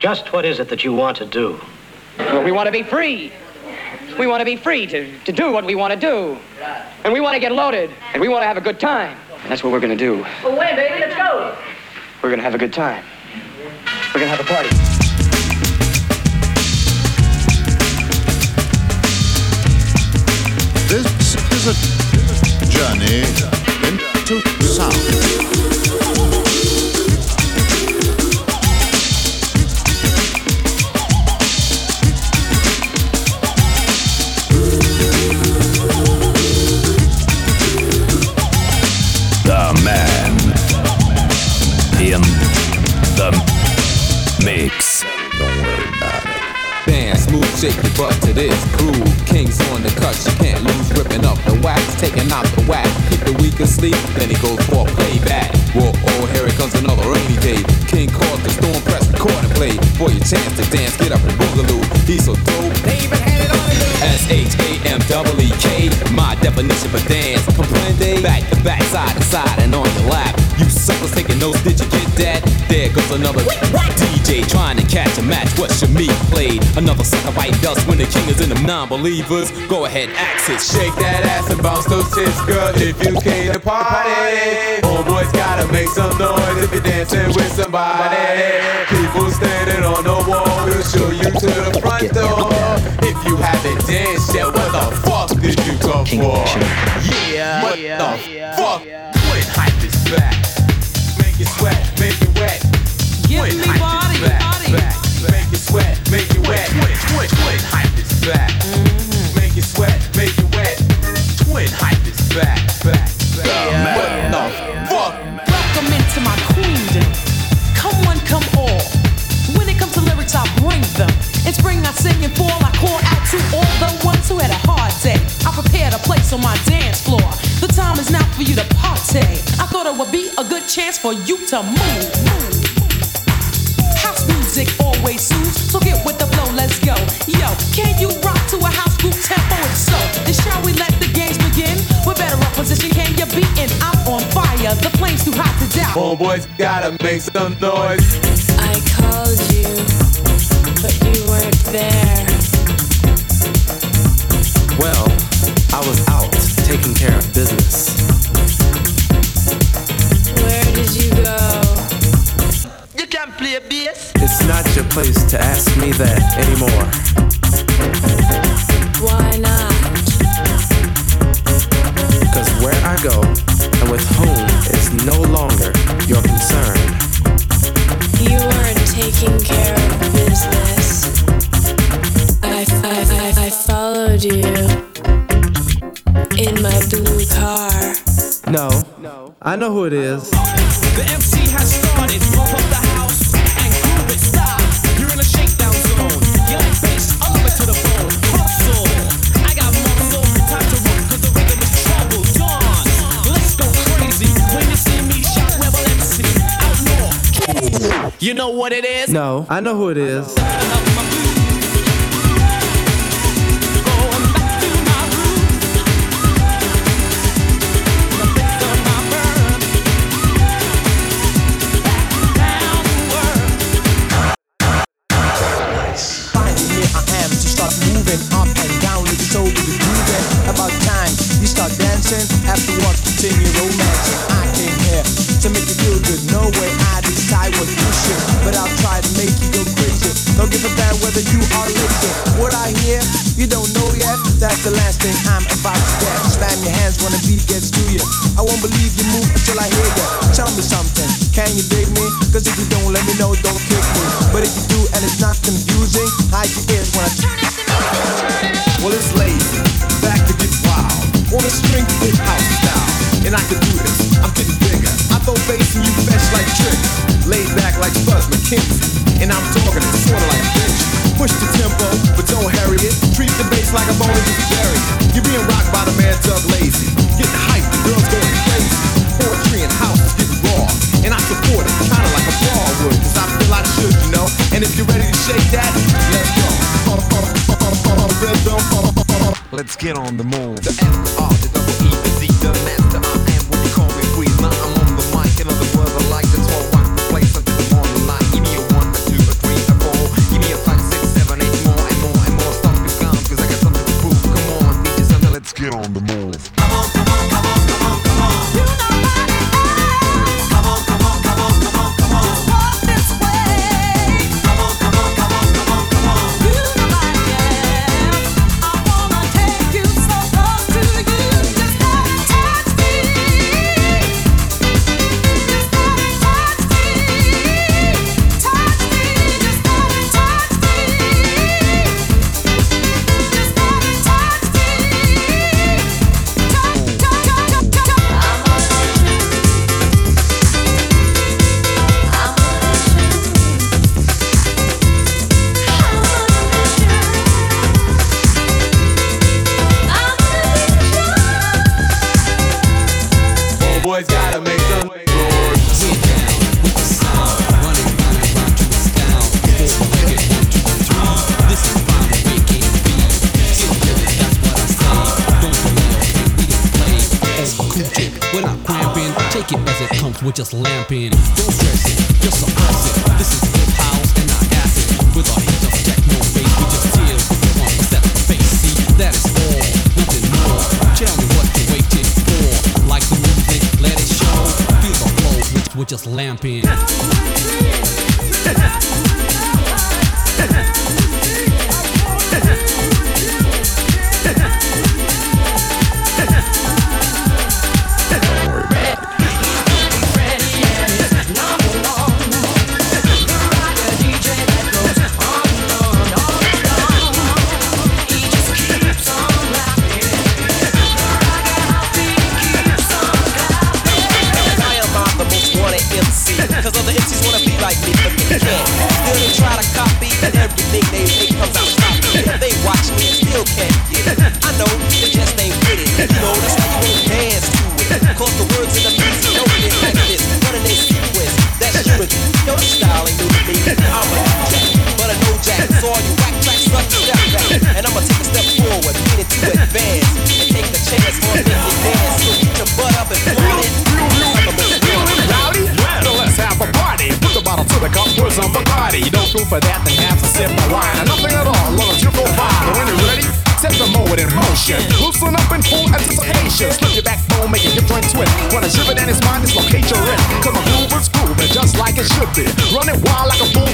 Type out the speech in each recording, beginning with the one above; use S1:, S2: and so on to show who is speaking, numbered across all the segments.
S1: Just what is it that you want to do?
S2: Well, we want to be free. We want to be free to, to do what we want to do. And we want to get loaded. And we want to have a good time. And that's what we're going to do.
S3: Well, when, baby? Let's go.
S2: We're going to have a good time. We're going to have a party.
S4: This is a journey into
S5: groove. Kings on the cut, you can't lose. Ripping up the wax, taking out the whack. Keep the weak asleep, then he goes for playback. Whoa, oh, here it comes another rainy day. King calls the storm, press record and play. For your chance to dance, get up and boogaloo. He's so dope, they even had it on the S H A M W E K, my definition for dance. Comprende? Back to back, side to side, and on your lap. You suckers taking notes, did you get that? There another DJ trying to catch a match. What should me played? Another sucker bite dust when the king is in them non-believers. Go ahead, axe it.
S6: Shake that ass and bounce those tits, girl, if you came to party. Homeboys gotta make some noise if you're dancing with somebody. People standing on the wall will show you to the front door. If you haven't danced yet, what the fuck did you come for? Yeah, what the fuck? When hype is back, make you sweat, make you
S7: In spring, I sing and fall. I call out to all the ones who had a hard day. I prepared a place on my dance floor. The time is now for you to party. I thought it would be a good chance for you to move. House music always soothes, so get with the flow, let's go. Yo, can you rock to a house group tempo? It's so. Then shall we let the games begin? With better opposition, can you beat? And I'm on fire, the flame's too hot to doubt.
S6: Homeboys gotta make some noise.
S8: I called you, but you weren't there.
S9: Well, I was out taking care of business.
S8: Where did you go?
S10: You can play bass.
S9: It's not your place to ask me that anymore.
S8: Why not?
S9: It is.
S5: The MC has started. Pump up the house and groove it. Stop. You're in a shakedown zone. You like bass, all the way to the bone. Hustle. I got muscle. Time to rock 'cause the rhythm is trouble. Dawn. Let's go crazy. When you see me, shout rebel MC. Outlaw. You know what it is?
S9: No, I know who it is.
S10: That's the last thing I'm about to get. Slam your hands when the beat gets to you. I won't believe you move until I hear you. Tell me something, can you dig me? Cause if you don't, let me know, don't kick me. But if you do and it's not confusing, hide your ears when I turn it
S6: Well, it's lazy, back to get wild. Wanna string hip house style, and I can do this. I'm getting bigger. I throw bass and you fetch like tricks. Laid back like Buzz McKenzie, and I'm
S11: get on the move.
S12: Take it as it comes with just lamping. Don't stress it, just suppress it. This is hip house and not acid. With our hands of techno bass, we just chill. One step face, see that is all, nothing more. Tell me what you waiting for. Like the music, let it show. Feel the flow, we're just lamping.
S13: Like me. Still they try to copy, and everything they make comes out
S3: for that, then have a sip of wine. Nothing at all, as you feel fine. But when you're ready, set the mode in motion. Loosen up in full anticipation. Slip your backbone, make your joint twist. Wanna shiver down his spine, dislocate your wrist. Cause my groove is grooving just like it should be. Running wild like a bull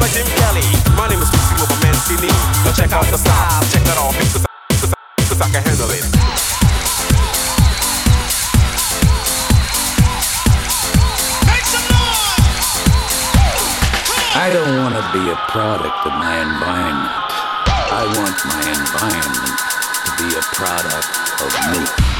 S4: just like Jim Kelly. My name is Lucy with my man Skinny. Now check out the style, check that off, cause I, cause I, cause I can handle it.
S14: I don't want to be a product of my environment. I want my environment to be a product of me.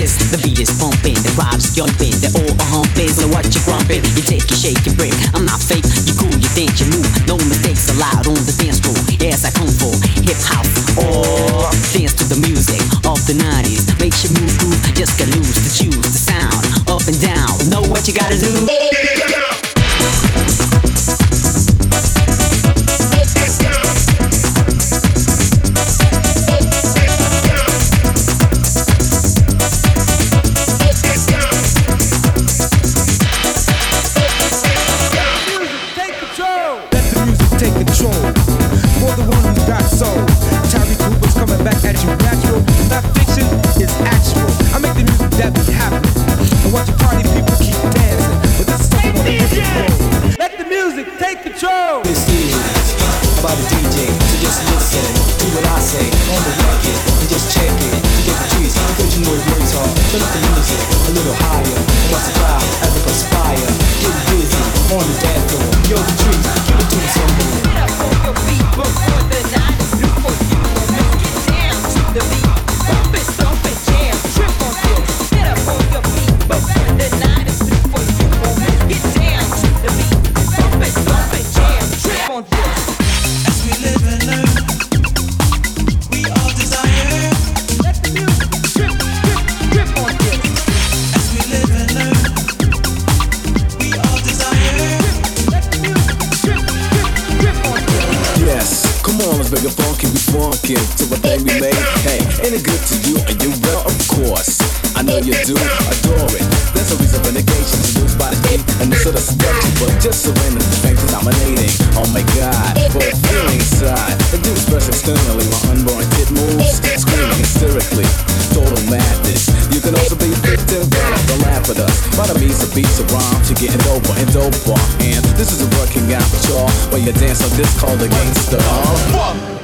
S15: re-insist The beat is pumping, the crowd is jumping They're all a humping, so
S13: what you grumping? You take, you shake, you break. I'm not fake, you cool, you think, you move. No mistakes allowed on the dance floor. Yes, I come for hip hop or dance to the music of the 90s Makes you move,
S15: groove, just get loose to choose the sound Up and down, know what you gotta do Not fiction is
S3: actual. I make the music that we have. And watch party people keep dancing. But this is something. Let the music take control. This is about the DJ. So just listen what I say on the
S16: record. Just check it. Turn up the music a little higher. The. Get busy on the dance floor. Yo, the trees. Give it to
S6: funkin' to a thing we made. Hey, ain't it good to you? Are you well? Of course. I know you do adore it. There's a reason for negation to lose by the eight and this sort of structure, but just surrender the strength dominating. Oh my god, for feeling inside. I do express externally my unborn kid moves, screaming hysterically. Total madness. You can also be victim, don't laugh at us. By the means of beats of rhymes, you're getting doper and doper. And this is a working out y'all, where you dance on this called the gangster. Uh,